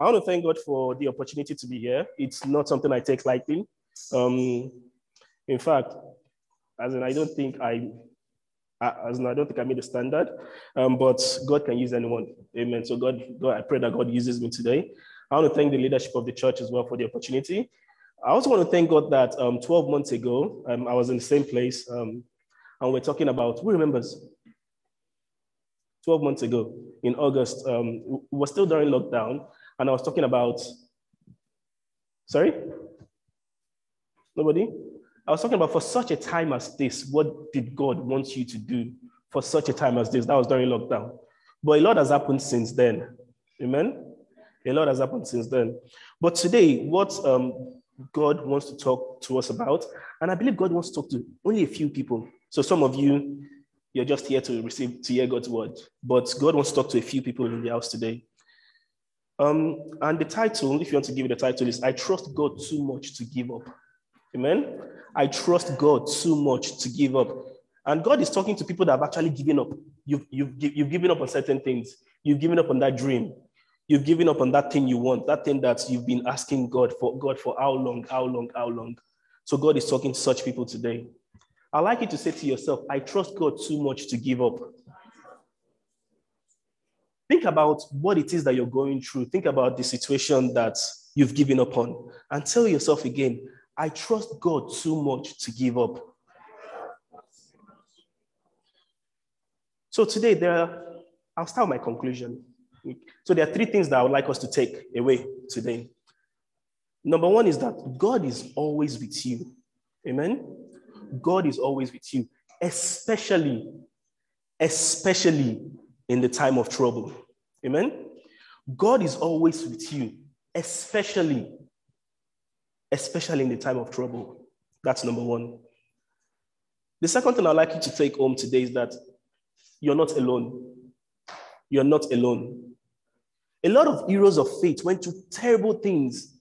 I want to thank God for the opportunity to be here. It's not something I take lightly. Um, in fact, as in, I don't think I, as in, I don't think I made a standard, um, but God can use anyone. Amen. So God, God, I pray that God uses me today. I want to thank the leadership of the church as well for the opportunity. I also want to thank God that um, 12 months ago, um, I was in the same place um, and we're talking about, who remembers? 12 months ago in August, um, we were still during lockdown, and I was talking about, sorry? Nobody? I was talking about for such a time as this, what did God want you to do for such a time as this? That was during lockdown. But a lot has happened since then. Amen? A lot has happened since then. But today, what um, God wants to talk to us about, and I believe God wants to talk to only a few people. So some of you, you're just here to receive, to hear God's word. But God wants to talk to a few people in the house today. Um, and the title, if you want to give it a title, is I trust God too much to give up. Amen. I trust God too much to give up. And God is talking to people that have actually given up. You've, you've, you've given up on certain things. You've given up on that dream. You've given up on that thing you want, that thing that you've been asking God for, God for how long, how long, how long. So God is talking to such people today. i like you to say to yourself, I trust God too much to give up. Think about what it is that you're going through. Think about the situation that you've given up on and tell yourself again, I trust God too much to give up. So today, there, are, I'll start my conclusion. So there are three things that I would like us to take away today. Number one is that God is always with you. Amen. God is always with you, especially, especially in the time of trouble. Amen. God is always with you, especially, especially in the time of trouble. That's number one. The second thing I'd like you to take home today is that you're not alone. You're not alone. A lot of heroes of faith went through terrible things.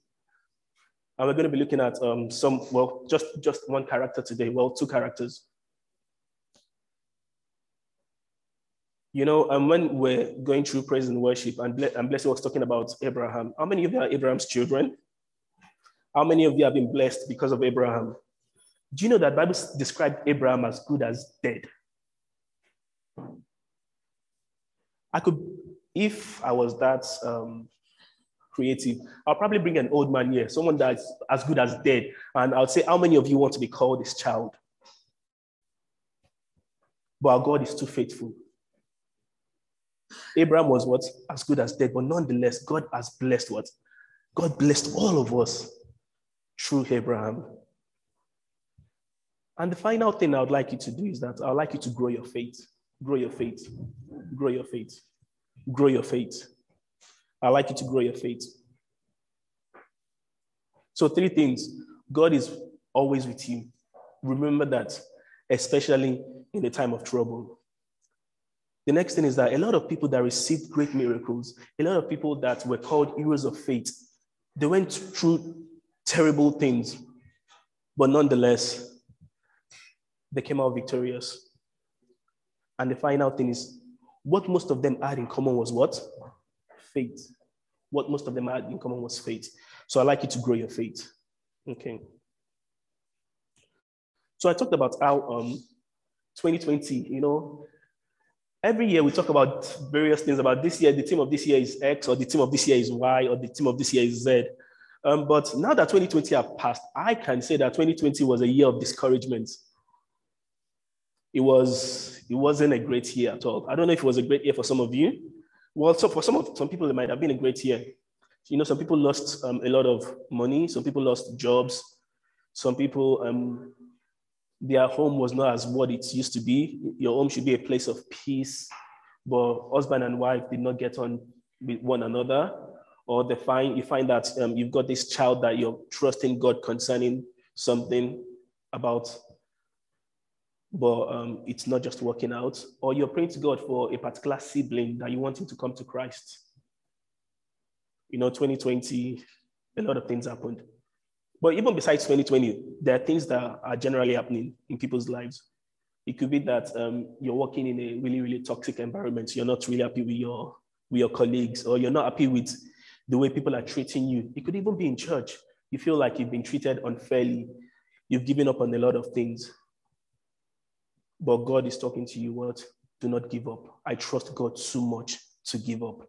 And we're going to be looking at um, some, well, just, just one character today, well, two characters. You know, and when we're going through praise and worship, and, Ble- and Blessing was talking about Abraham, how many of you are Abraham's children? How many of you have been blessed because of Abraham? Do you know that Bible described Abraham as good as dead? I could, if I was that um, creative, I'll probably bring an old man here, someone that's as good as dead, and I'll say, How many of you want to be called this child? But our God is too faithful. Abraham was what? As good as dead, but nonetheless, God has blessed what? God blessed all of us through Abraham. And the final thing I would like you to do is that I would like you to grow your faith. Grow your faith. Grow your faith. Grow your faith. I'd like you to grow your faith. So, three things God is always with you. Remember that, especially in the time of trouble. The next thing is that a lot of people that received great miracles, a lot of people that were called heroes of faith, they went through terrible things, but nonetheless, they came out victorious. And the final thing is what most of them had in common was what? Faith. What most of them had in common was faith. So I'd like you to grow your faith. Okay. So I talked about how um, 2020, you know, every year we talk about various things about this year, the team of this year is X, or the team of this year is Y, or the team of this year is Z. Um, but now that 2020 have passed, I can say that 2020 was a year of discouragement. It was it wasn't a great year at all. I don't know if it was a great year for some of you. Well, so for some of some people, it might have been a great year. You know, some people lost um, a lot of money. Some people lost jobs. Some people, um, their home was not as what it used to be. Your home should be a place of peace, but husband and wife did not get on with one another or they find you find that um, you've got this child that you're trusting God concerning something about, but um, it's not just working out, or you're praying to God for a particular sibling that you want him to come to Christ. You know, 2020, a lot of things happened. But even besides 2020, there are things that are generally happening in people's lives. It could be that um, you're working in a really, really toxic environment. You're not really happy with your with your colleagues, or you're not happy with the way people are treating you. It could even be in church. You feel like you've been treated unfairly. You've given up on a lot of things. But God is talking to you what? Do not give up. I trust God too much to give up.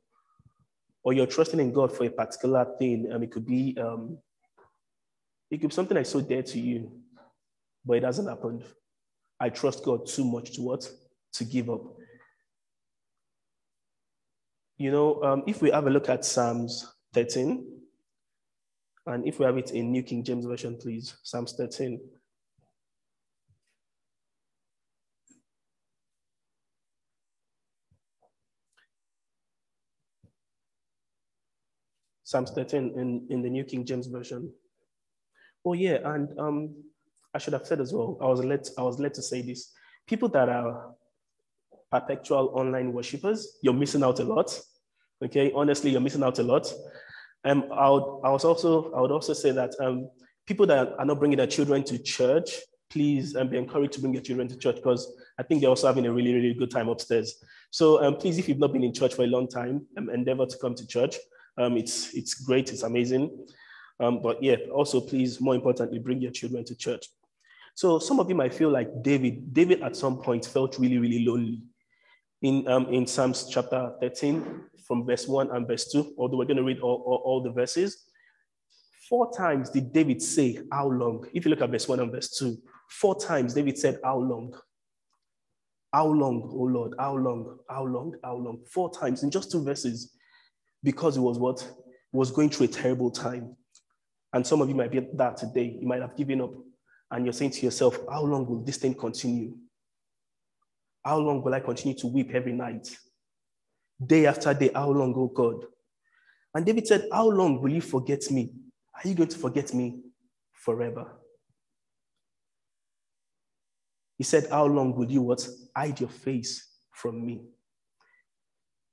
Or you're trusting in God for a particular thing, and it could be um, it something that's so dear to you, but it hasn't happened. I trust God too much to what? To give up. You know, um, if we have a look at Psalms 13, and if we have it in New King James Version, please, Psalms 13. Psalms 13 in, in the New King James Version. Oh yeah, and um, I should have said as well. I was led. I was led to say this. People that are perpetual online worshippers, you're missing out a lot. Okay, honestly, you're missing out a lot. Um, I would, I was also, I would also say that um, people that are not bringing their children to church, please um, be encouraged to bring your children to church because I think they're also having a really, really good time upstairs. So um, please, if you've not been in church for a long time, um, endeavor to come to church. Um, it's, it's great, it's amazing. Um, but yeah, also please, more importantly, bring your children to church. So some of you might feel like David. David at some point felt really, really lonely. In, um, in Psalms chapter 13, from verse 1 and verse 2, although we're going to read all, all, all the verses, four times did David say, How long? If you look at verse 1 and verse 2, four times David said, How long? How long, oh Lord? How long? How long? How long? Four times in just two verses because it was what? Was going through a terrible time. And some of you might be that today. You might have given up and you're saying to yourself, How long will this thing continue? How long will I continue to weep every night? Day after day, how long, oh God? And David said, How long will you forget me? Are you going to forget me forever? He said, How long will you what? Hide your face from me?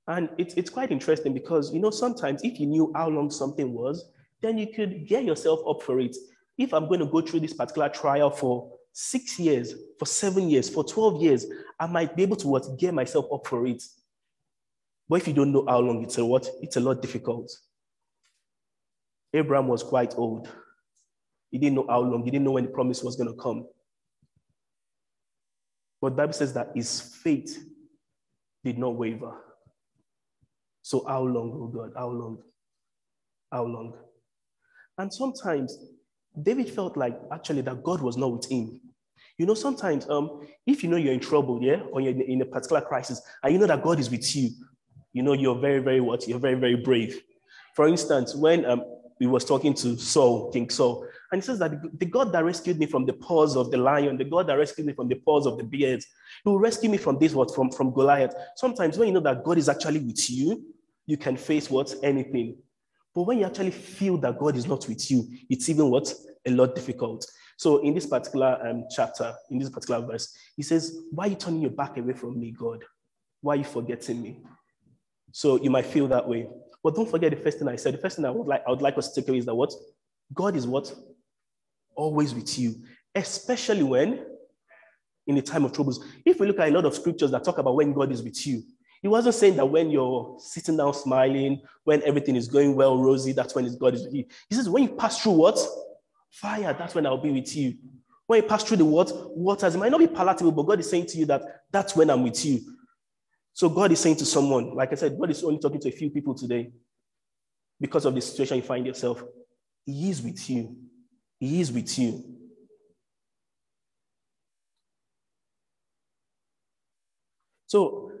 And it's, it's quite interesting because, you know, sometimes if you knew how long something was, then you could gear yourself up for it. If I'm going to go through this particular trial for six years, for seven years, for 12 years, I might be able to what, gear myself up for it. But if you don't know how long, it's a what? It's a lot difficult. Abraham was quite old. He didn't know how long, he didn't know when the promise was going to come. But Bible says that his faith did not waver. So how long, oh God? How long? How long? And sometimes David felt like actually that God was not with him. You know, sometimes um, if you know you're in trouble, yeah, or you're in a particular crisis, and you know that God is with you, you know you're very, very what? You're very, very brave. For instance, when um, we was talking to Saul, King Saul, and he says that the God that rescued me from the paws of the lion, the God that rescued me from the paws of the bears, he will rescue me from this, what, from, from Goliath. Sometimes when you know that God is actually with you, you can face what? Anything. But when you actually feel that God is not with you, it's even what? A lot difficult. So in this particular um, chapter, in this particular verse, he says, Why are you turning your back away from me, God? Why are you forgetting me? So you might feel that way. But don't forget the first thing I said. The first thing I would like, I would like us to take away is that what? God is what? Always with you, especially when in the time of troubles. If we look at a lot of scriptures that talk about when God is with you, he wasn't saying that when you're sitting down smiling, when everything is going well, rosy, that's when God is with you. He says, when you pass through what? Fire, that's when I'll be with you. When you pass through the what? Waters, it might not be palatable, but God is saying to you that that's when I'm with you. So God is saying to someone, like I said, God is only talking to a few people today because of the situation you find yourself. He is with you. He is with you. So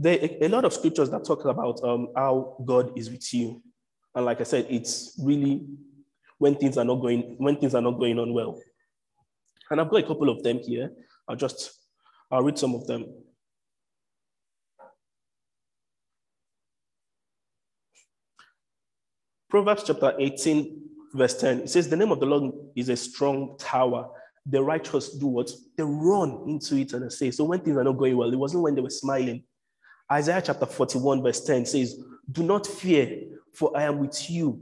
there are a lot of scriptures that talk about um, how God is with you. And like I said, it's really when things are not going when things are not going on well. And I've got a couple of them here. I'll just I'll read some of them. Proverbs chapter 18, verse 10. It says, The name of the Lord is a strong tower. The righteous do what? They run into it and they say. So when things are not going well, it wasn't when they were smiling. Isaiah chapter 41, verse 10 says, Do not fear, for I am with you.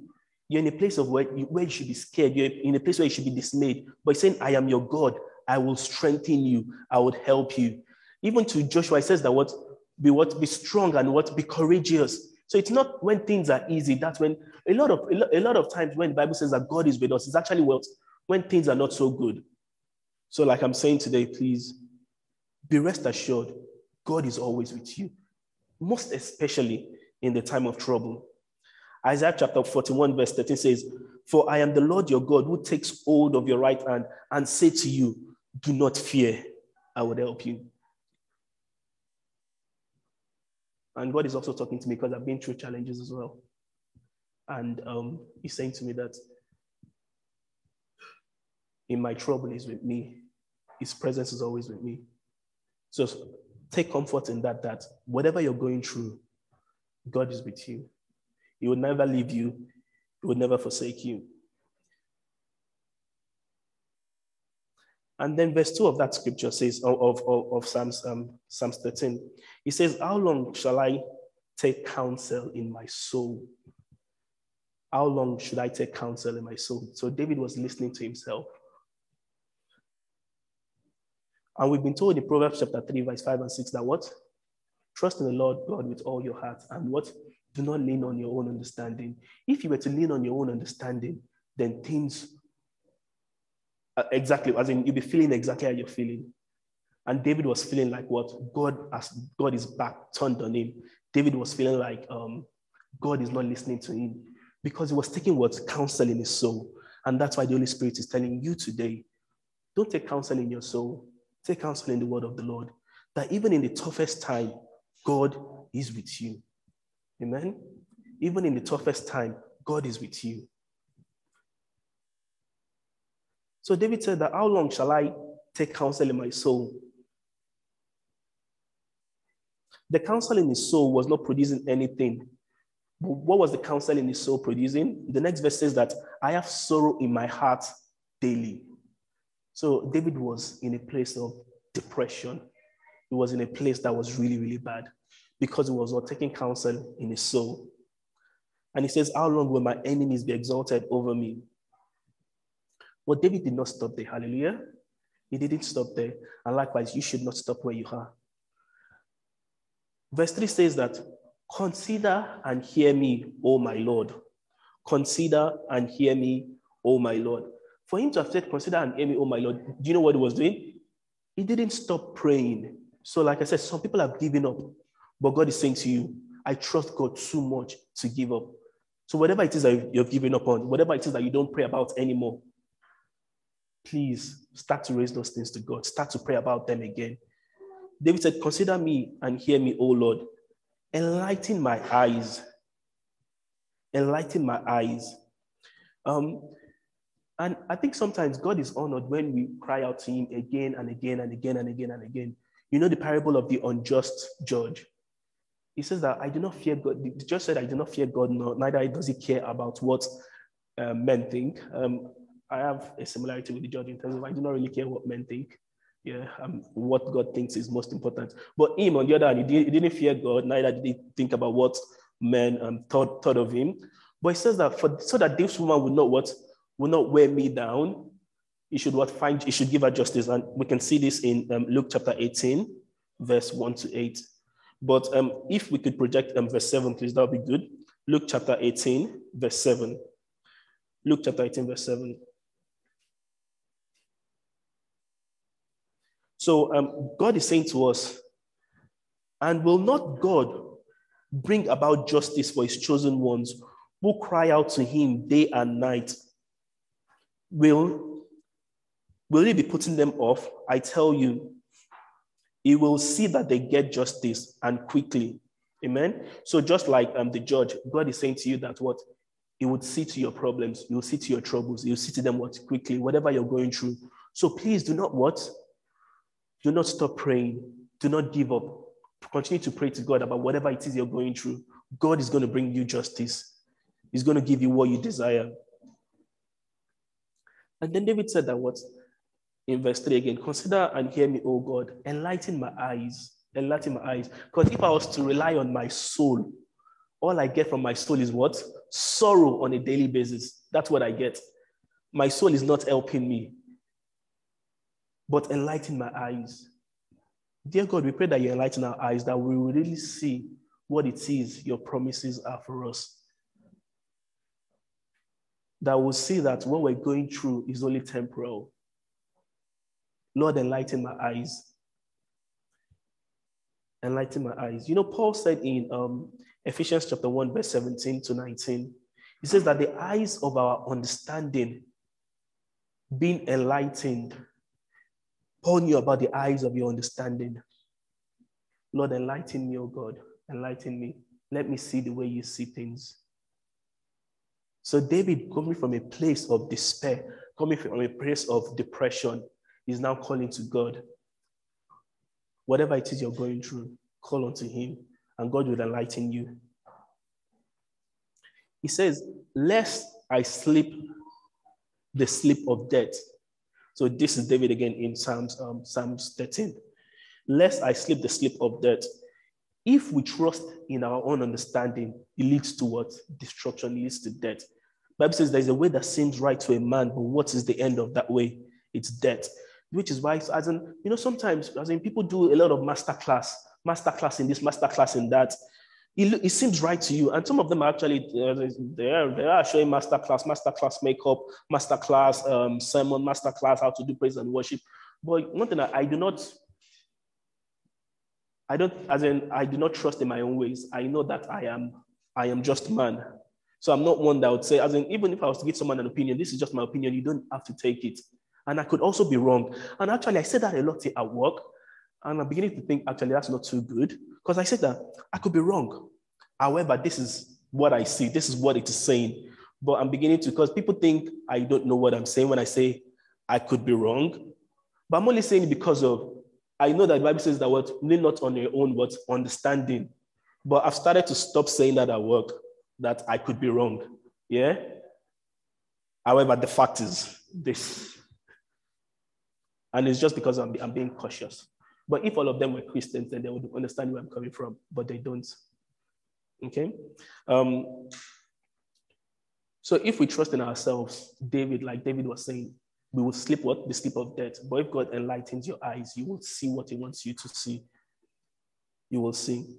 You're in a place of where you, where you should be scared. You're in a place where you should be dismayed. But he's saying, I am your God. I will strengthen you. I will help you. Even to Joshua, he says that what? Be what? Be strong and what? Be courageous. So it's not when things are easy. That's when a lot of a lot of times when the Bible says that God is with us, it's actually what when things are not so good. So, like I'm saying today, please be rest assured, God is always with you, most especially in the time of trouble. Isaiah chapter 41, verse 13 says, For I am the Lord your God who takes hold of your right hand and say to you, Do not fear, I will help you. And God is also talking to me because I've been through challenges as well. And um, He's saying to me that in my trouble, He's with me. His presence is always with me. So take comfort in that, that whatever you're going through, God is with you. He will never leave you, He will never forsake you. And then verse 2 of that scripture says, of, of, of Psalms, um, Psalms 13, he says, How long shall I take counsel in my soul? How long should I take counsel in my soul? So David was listening to himself. And we've been told in Proverbs chapter 3, verse 5 and 6 that what? Trust in the Lord God with all your heart and what? Do not lean on your own understanding. If you were to lean on your own understanding, then things uh, exactly as in you'll be feeling exactly how you're feeling. And David was feeling like what God as God is back turned on him. David was feeling like um, God is not listening to him because he was taking what counsel in his soul. And that's why the Holy Spirit is telling you today don't take counsel in your soul, take counsel in the word of the Lord. That even in the toughest time, God is with you. Amen. Even in the toughest time, God is with you. So David said that, How long shall I take counsel in my soul? The counsel in his soul was not producing anything. But what was the counsel in his soul producing? The next verse says that I have sorrow in my heart daily. So David was in a place of depression. He was in a place that was really, really bad because he was not taking counsel in his soul. And he says, How long will my enemies be exalted over me? But David did not stop there. Hallelujah. He didn't stop there. And likewise, you should not stop where you are. Verse 3 says that, Consider and hear me, O my Lord. Consider and hear me, O my Lord. For him to have said, Consider and hear me, O my Lord, do you know what he was doing? He didn't stop praying. So, like I said, some people have given up. But God is saying to you, I trust God too much to give up. So, whatever it is that you've given up on, whatever it is that you don't pray about anymore, please start to raise those things to God. Start to pray about them again. David said, Consider me and hear me, O Lord. Enlighten my eyes. Enlighten my eyes. Um, and I think sometimes God is honored when we cry out to Him again and again and again and again and again. You know the parable of the unjust judge. He says that I do not fear God. The judge said, I do not fear God, neither does he care about what uh, men think. Um, I have a similarity with the judge in terms of I do not really care what men think. Yeah, um, what God thinks is most important. But him, on the other hand, he, did, he didn't fear God, neither did he think about what men um, thought, thought of him. But he says that for, so that this woman would not what will not wear me down, he should what find he should give her justice. And we can see this in um, Luke chapter 18, verse 1 to 8. But um, if we could project um, verse 7, please, that would be good. Luke chapter 18, verse 7. Luke chapter 18, verse 7. So um, God is saying to us, and will not God bring about justice for his chosen ones who cry out to him day and night? Will, will he be putting them off? I tell you, you will see that they get justice and quickly. Amen. So just like um, the judge, God is saying to you that what he would see to your problems, you'll see to your troubles, you'll see to them what quickly, whatever you're going through. So please do not what do not stop praying. Do not give up. Continue to pray to God about whatever it is you're going through. God is going to bring you justice. He's going to give you what you desire. And then David said that what? In verse 3 again, consider and hear me, O God. Enlighten my eyes. Enlighten my eyes. Because if I was to rely on my soul, all I get from my soul is what? Sorrow on a daily basis. That's what I get. My soul is not helping me but enlighten my eyes. Dear God, we pray that you enlighten our eyes, that we will really see what it is your promises are for us. That will see that what we're going through is only temporal. Lord, enlighten my eyes. Enlighten my eyes. You know, Paul said in um, Ephesians chapter 1, verse 17 to 19, he says that the eyes of our understanding being enlightened. Paul knew about the eyes of your understanding. Lord, enlighten me, oh God. Enlighten me. Let me see the way you see things. So, David, coming from a place of despair, coming from a place of depression, is now calling to God. Whatever it is you're going through, call unto Him, and God will enlighten you. He says, Lest I sleep the sleep of death. So, this is David again in Psalms, um, Psalms 13. Lest I sleep the sleep of death. If we trust in our own understanding, it leads to what? Destruction leads to death. Bible says there's a way that seems right to a man, but what is the end of that way? It's death. Which is why, as in, you know, sometimes as in people do a lot of master class, master class in this, master class in that. It, it seems right to you. And some of them are actually uh, they are they are showing master class, master class makeup, master class um, sermon, master class how to do praise and worship. But one thing I, I do not I don't, as in, I do not trust in my own ways. I know that I am, I am just man. So I'm not one that would say, as in, even if I was to give someone an opinion, this is just my opinion, you don't have to take it. And I could also be wrong. And actually, I said that a lot at work. And I'm beginning to think, actually, that's not too good. Because I said that I could be wrong. However, this is what I see, this is what it is saying. But I'm beginning to, because people think I don't know what I'm saying when I say I could be wrong. But I'm only saying it because of I know that the Bible says that what lean not on your own, but understanding. But I've started to stop saying that at work, that I could be wrong. Yeah. However, the fact is this. And it's just because I'm, I'm being cautious. But if all of them were Christians, then they would understand where I'm coming from, but they don't. Okay? Um, so if we trust in ourselves, David, like David was saying, we will sleep what? The sleep of death. But if God enlightens your eyes, you will see what He wants you to see. You will see.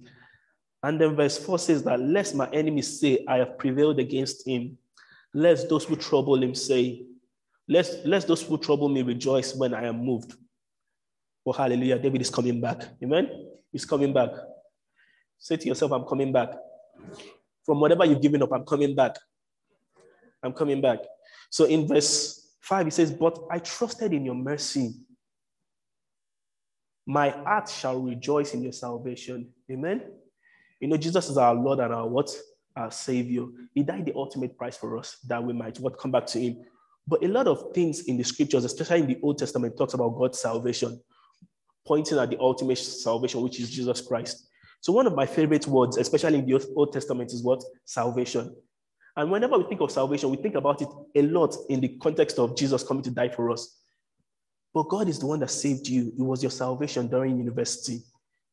And then verse 4 says that, lest my enemies say, I have prevailed against him. Lest those who trouble him say, lest, lest those who trouble me rejoice when I am moved. Oh, hallelujah. David is coming back. Amen. He's coming back. Say to yourself, I'm coming back. From whatever you've given up, I'm coming back. I'm coming back. So in verse 5, he says, But I trusted in your mercy. My heart shall rejoice in your salvation. Amen. You know, Jesus is our Lord and our what? Our Savior. He died the ultimate price for us that we might what come back to Him. But a lot of things in the scriptures, especially in the Old Testament, talks about God's salvation, pointing at the ultimate salvation, which is Jesus Christ. So one of my favorite words, especially in the Old Testament, is what? Salvation. And whenever we think of salvation, we think about it a lot in the context of Jesus coming to die for us. But God is the one that saved you. It was your salvation during university.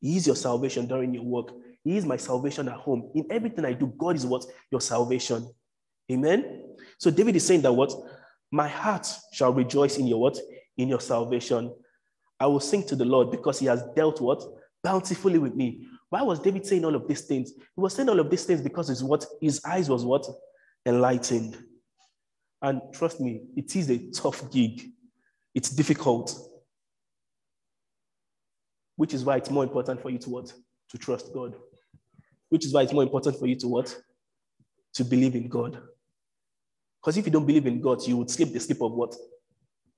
He is your salvation during your work. He is my salvation at home. In everything I do, God is what? Your salvation. Amen. So David is saying that what? My heart shall rejoice in your what? In your salvation. I will sing to the Lord because he has dealt what? Bountifully with me. Why was David saying all of these things? He was saying all of these things because his what his eyes was what? enlightened. And trust me, it is a tough gig. It's difficult. Which is why it's more important for you to what? To trust God. Which is why it's more important for you to what? To believe in God. Because if you don't believe in God, you would sleep the sleep of what?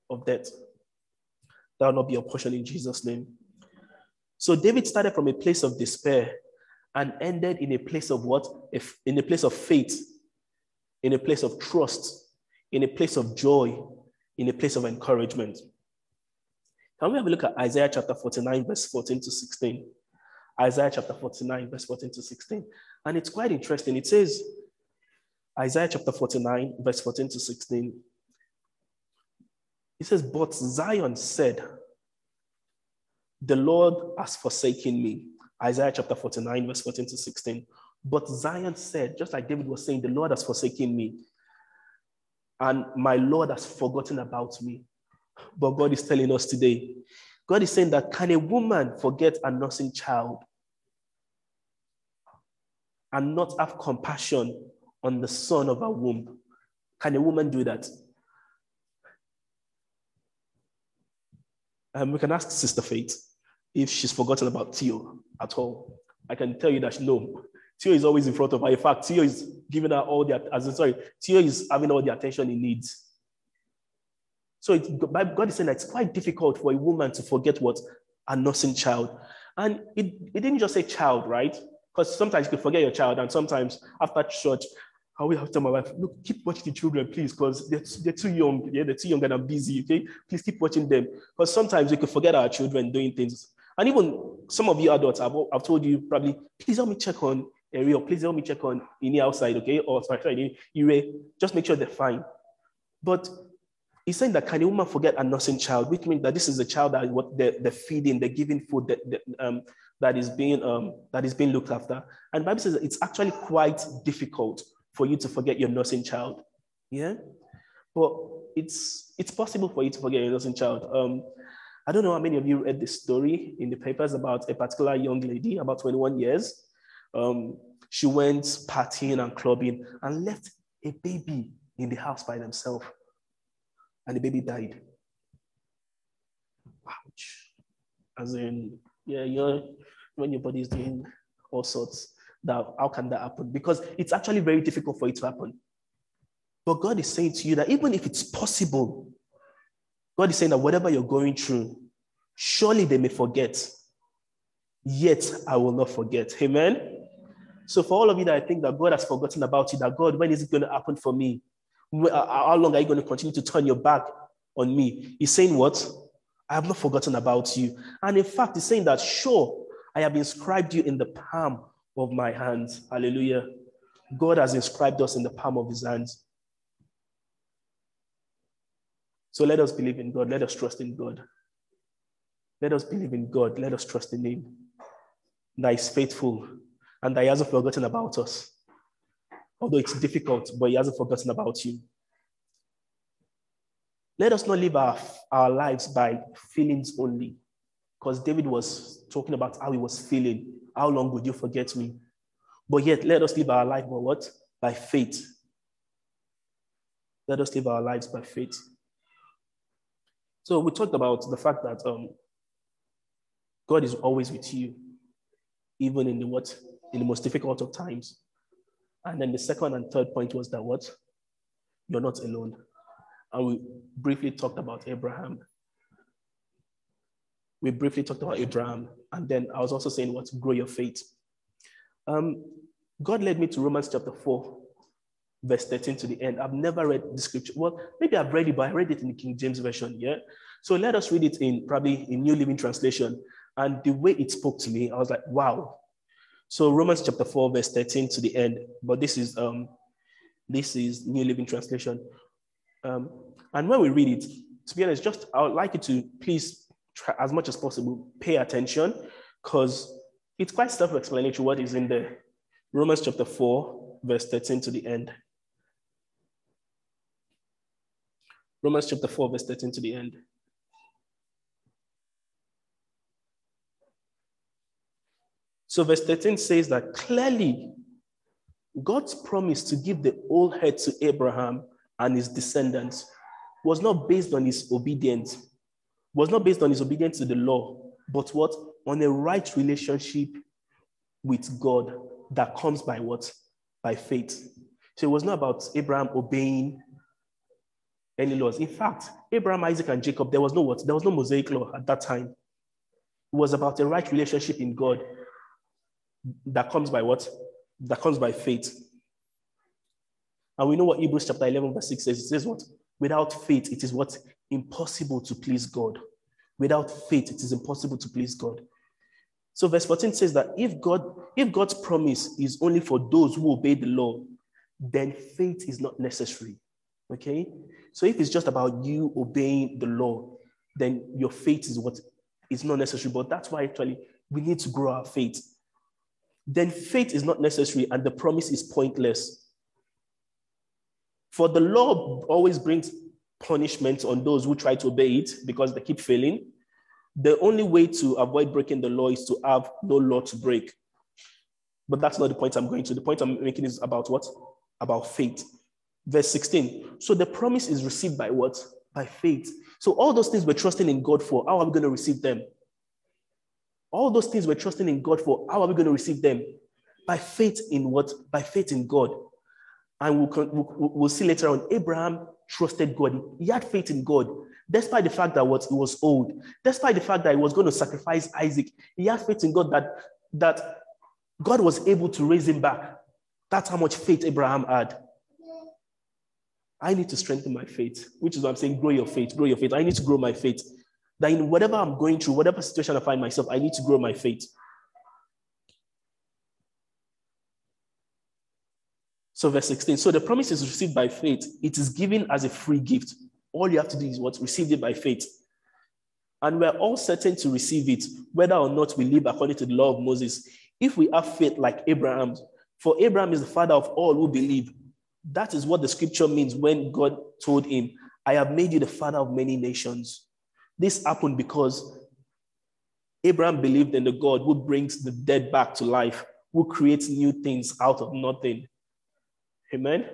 Of death. That will not be your portion in Jesus' name. So David started from a place of despair and ended in a place of what? In a place of faith in a place of trust, in a place of joy, in a place of encouragement. Can we have a look at Isaiah chapter 49, verse 14 to 16? Isaiah chapter 49, verse 14 to 16. And it's quite interesting. It says, Isaiah chapter 49, verse 14 to 16. It says, But Zion said, The Lord has forsaken me. Isaiah chapter 49, verse 14 to 16. But Zion said, just like David was saying, the Lord has forsaken me, and my Lord has forgotten about me. But God is telling us today, God is saying that can a woman forget a nursing child? and not have compassion on the son of her womb? Can a woman do that? Um, we can ask Sister Faith if she's forgotten about Theo at all. I can tell you that she, no, Theo is always in front of her. In fact, Theo is giving her all the, as sorry, Theo is having all the attention he needs. So it, God is saying that it's quite difficult for a woman to forget what a nursing child. And it, it didn't just say child, right? Because sometimes you can forget your child, and sometimes after church, I will have to tell my wife, look, keep watching the children, please, because they're, they're too young. Yeah, they're too young and I'm busy. Okay, please keep watching them. Because sometimes we can forget our children doing things. And even some of you adults, I've, I've told you probably, please help me check on Ariel, please help me check on any outside, okay? Or sorry, just make sure they're fine. But he's saying that can a woman forget a nursing child, which means that this is a child that what they're, they're feeding, they're giving food that, that, um, that is being um, that is being looked after. And Bible says it's actually quite difficult for you to forget your nursing child. Yeah, but it's it's possible for you to forget your nursing child. Um, I don't know how many of you read this story in the papers about a particular young lady, about 21 years. Um, she went partying and clubbing and left a baby in the house by themselves. And the baby died. Ouch. As in, yeah, you're, when your body is doing all sorts, that how can that happen? Because it's actually very difficult for it to happen. But God is saying to you that even if it's possible, God is saying that whatever you're going through, surely they may forget. Yet I will not forget. Amen. So for all of you that I think that God has forgotten about you, that God, when is it going to happen for me? Uh, how long are you going to continue to turn your back on me? He's saying what? I have not forgotten about you. And in fact, he's saying that, sure, I have inscribed you in the palm of my hands. Hallelujah. God has inscribed us in the palm of his hands. So let us believe in God. Let us trust in God. Let us believe in God. Let us trust in him. That is faithful and that He hasn't forgotten about us. Although it's difficult, but He hasn't forgotten about you. Let us not live our, our lives by feelings only, because David was talking about how he was feeling. How long would you forget me? But yet, let us live our life by what? By faith. Let us live our lives by faith. So we talked about the fact that um, God is always with you, even in the what? in the most difficult of times. And then the second and third point was that what? You're not alone. And we briefly talked about Abraham. We briefly talked about Abraham. And then I was also saying what? Grow your faith. Um, God led me to Romans chapter 4, verse 13 to the end. I've never read the scripture. Well, maybe I've read it, but I read it in the King James Version. Yeah. So let us read it in probably in New Living Translation. And the way it spoke to me, I was like, wow, so Romans chapter 4, verse 13 to the end, but this is um this is New Living Translation. Um, and when we read it, to be honest, just I would like you to please try as much as possible pay attention because it's quite self-explanatory what is in there. Romans chapter 4, verse 13 to the end. Romans chapter 4, verse 13 to the end. So, verse 13 says that clearly God's promise to give the whole head to Abraham and his descendants was not based on his obedience, was not based on his obedience to the law, but what? On a right relationship with God that comes by what? By faith. So it was not about Abraham obeying any laws. In fact, Abraham, Isaac, and Jacob, there was no what? There was no Mosaic law at that time. It was about a right relationship in God that comes by what? That comes by faith. And we know what Hebrews chapter 11, verse 6 says. It says what? Without faith, it is what? Impossible to please God. Without faith, it is impossible to please God. So verse 14 says that if God, if God's promise is only for those who obey the law, then faith is not necessary. Okay? So if it's just about you obeying the law, then your faith is what is not necessary. But that's why actually we need to grow our faith then faith is not necessary and the promise is pointless. For the law always brings punishment on those who try to obey it because they keep failing. The only way to avoid breaking the law is to have no law to break. But that's not the point I'm going to. The point I'm making is about what? About faith. Verse 16. So the promise is received by what? By faith. So all those things we're trusting in God for, how are we going to receive them? All those things we're trusting in God for, how are we going to receive them? By faith in what? By faith in God. And we'll, we'll, we'll see later on, Abraham trusted God. He had faith in God, despite the fact that what he was old, despite the fact that he was going to sacrifice Isaac. He had faith in God that, that God was able to raise him back. That's how much faith Abraham had. I need to strengthen my faith, which is what I'm saying grow your faith, grow your faith. I need to grow my faith. That in whatever I'm going through, whatever situation I find myself, I need to grow my faith. So, verse 16. So the promise is received by faith. It is given as a free gift. All you have to do is what? Receive it by faith. And we're all certain to receive it, whether or not we live according to the law of Moses. If we have faith like Abraham, for Abraham is the father of all who believe. That is what the scripture means when God told him, I have made you the father of many nations. This happened because Abraham believed in the God who brings the dead back to life, who creates new things out of nothing. Amen.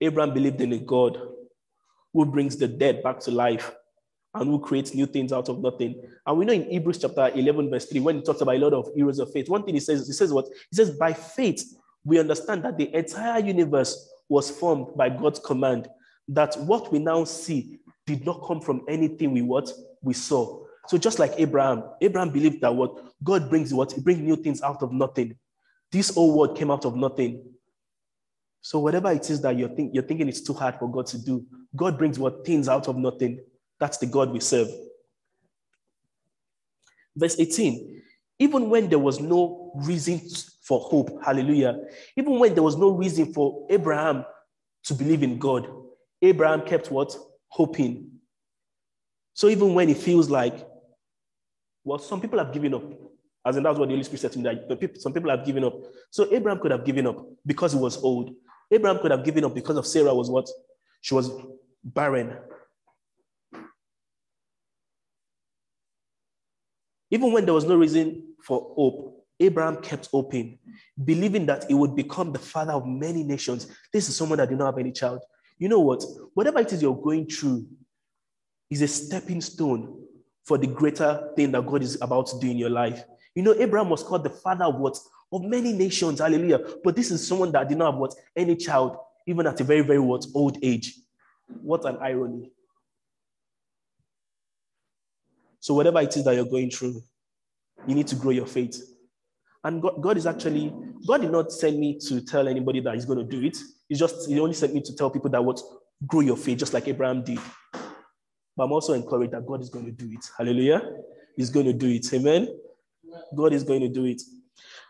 Abraham believed in a God who brings the dead back to life and who creates new things out of nothing. And we know in Hebrews chapter 11, verse 3, when he talks about a lot of heroes of faith, one thing he says, he says what? He says, by faith, we understand that the entire universe was formed by God's command, that what we now see did not come from anything we what we saw. So just like Abraham, Abraham believed that what God brings what he brings new things out of nothing. This old world came out of nothing. So whatever it is that you're, think, you're thinking it's too hard for God to do, God brings what things out of nothing. That's the God we serve. Verse 18 even when there was no reason for hope, hallelujah, even when there was no reason for Abraham to believe in God, Abraham kept what? Hoping. So even when it feels like, well, some people have given up, as in that's what the Holy Spirit said to me, that some people have given up. So Abraham could have given up because he was old. Abraham could have given up because of Sarah was what? She was barren. Even when there was no reason for hope, Abraham kept hoping, believing that he would become the father of many nations. This is someone that did not have any child. You know what? Whatever it is you're going through is a stepping stone for the greater thing that God is about to do in your life. You know, Abraham was called the father of what? Of many nations. Hallelujah. But this is someone that did not have what? Any child, even at a very, very what? Old age. What an irony. So, whatever it is that you're going through, you need to grow your faith. And God, God, is actually, God did not send me to tell anybody that He's going to do it. He just, He only sent me to tell people that what grow your faith, just like Abraham did. But I'm also encouraged that God is going to do it. Hallelujah. He's going to do it. Amen. God is going to do it.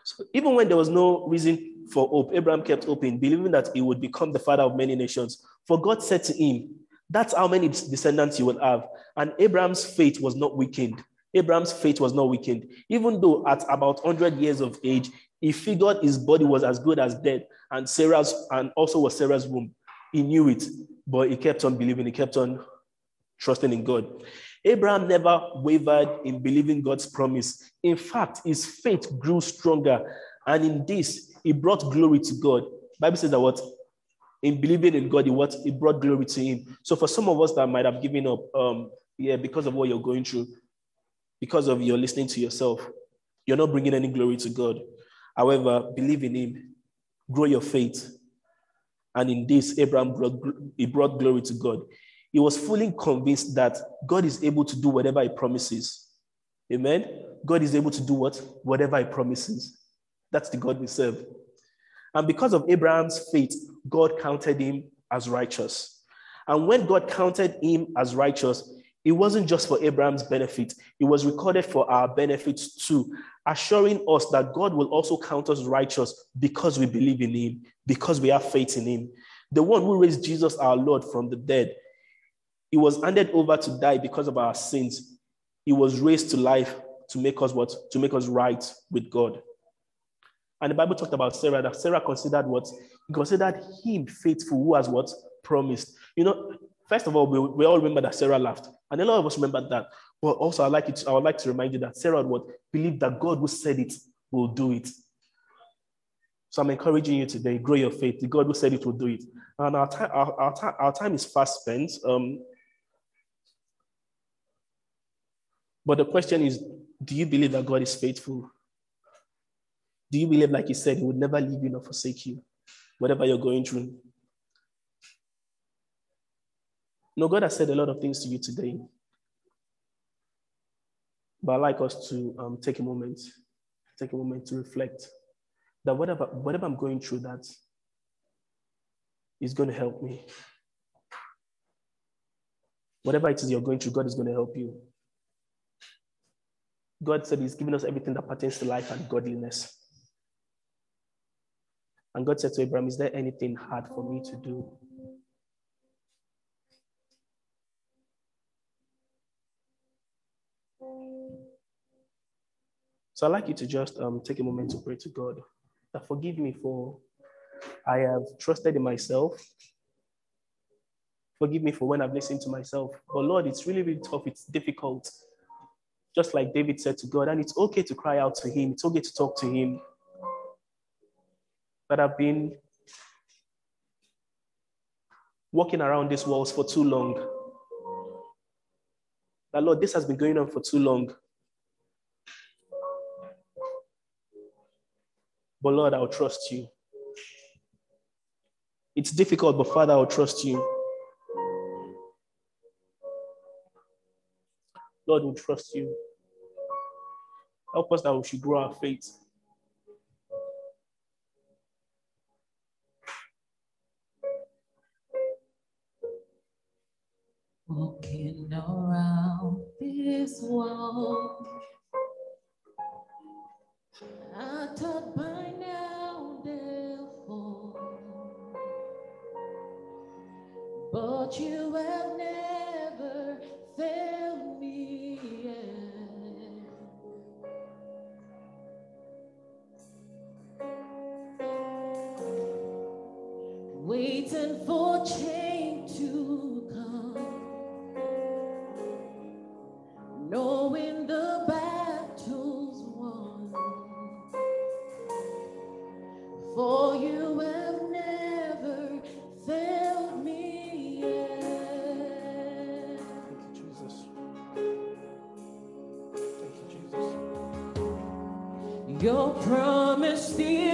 So even when there was no reason for hope, Abraham kept hoping, believing that he would become the father of many nations. For God said to him, that's how many descendants you will have. And Abraham's faith was not weakened. Abraham's faith was not weakened. Even though at about 100 years of age, he figured his body was as good as dead, and Sarah's, and also was Sarah's womb. He knew it, but he kept on believing, he kept on trusting in God. Abraham never wavered in believing God's promise. In fact, his faith grew stronger, and in this, he brought glory to God. Bible says that what in believing in God, what it brought glory to Him. So for some of us that might have given up, um, yeah, because of what you're going through, because of your listening to yourself, you're not bringing any glory to God. However, believe in Him, grow your faith, and in this, Abraham brought he brought glory to God. He was fully convinced that God is able to do whatever He promises. Amen. God is able to do what whatever He promises. That's the God we serve. And because of Abraham's faith, God counted him as righteous. And when God counted him as righteous, it wasn't just for Abraham's benefit, it was recorded for our benefits too, assuring us that God will also count us righteous because we believe in him, because we have faith in him. The one who raised Jesus, our Lord, from the dead, he was handed over to die because of our sins. He was raised to life to make us what? To make us right with God. And the Bible talked about Sarah, that Sarah considered what? Considered him faithful who has what? Promised. You know, first of all, we, we all remember that Sarah laughed. And a lot of us remember that. But also, I like it, I would like to remind you that Sarah would believe that God who said it will do it. So I'm encouraging you today, grow your faith. The God who said it will do it. And our time, our, our, time, our time is fast spent. Um, but the question is, do you believe that God is faithful? Do you believe, like he said, he would never leave you nor forsake you, whatever you're going through? No, God has said a lot of things to you today. But I'd like us to um, take a moment, take a moment to reflect that whatever, whatever I'm going through, that is going to help me. Whatever it is you're going through, God is going to help you. God said He's given us everything that pertains to life and godliness. And God said to Abraham, Is there anything hard for me to do? So I'd like you to just um, take a moment to pray to God that forgive me for I have trusted in myself. Forgive me for when I've listened to myself. But Lord, it's really, really tough. It's difficult. Just like David said to God, and it's okay to cry out to Him, it's okay to talk to Him. But I've been walking around these walls for too long. That Lord, this has been going on for too long. But Lord, I'll trust you. It's difficult, but Father, I'll trust you. Lord, we trust you. Help us that we should grow our faith. Walking around this world, I but you have never failed me yet. Waiting for change to come, knowing the battle's won. For you promise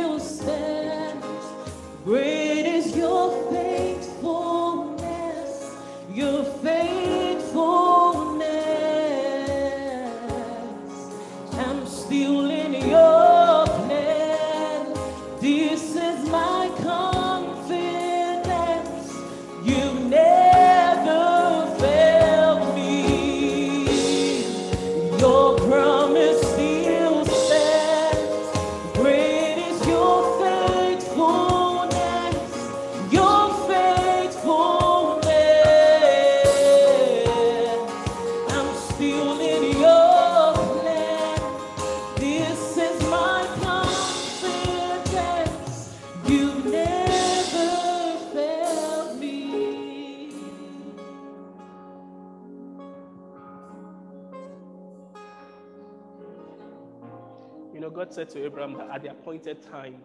know, God said to Abraham that at the appointed time,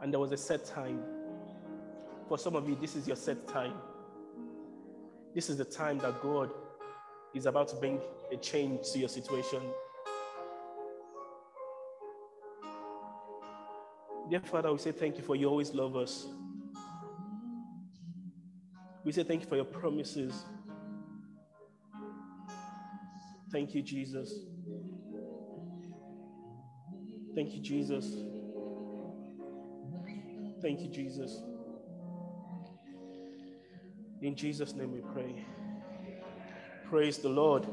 and there was a set time. For some of you, this is your set time. This is the time that God is about to bring a change to your situation. Dear Father, we say thank you for you always love us. We say thank you for your promises. Thank you, Jesus. Thank you, Jesus. Thank you, Jesus. In Jesus' name we pray. Praise the Lord.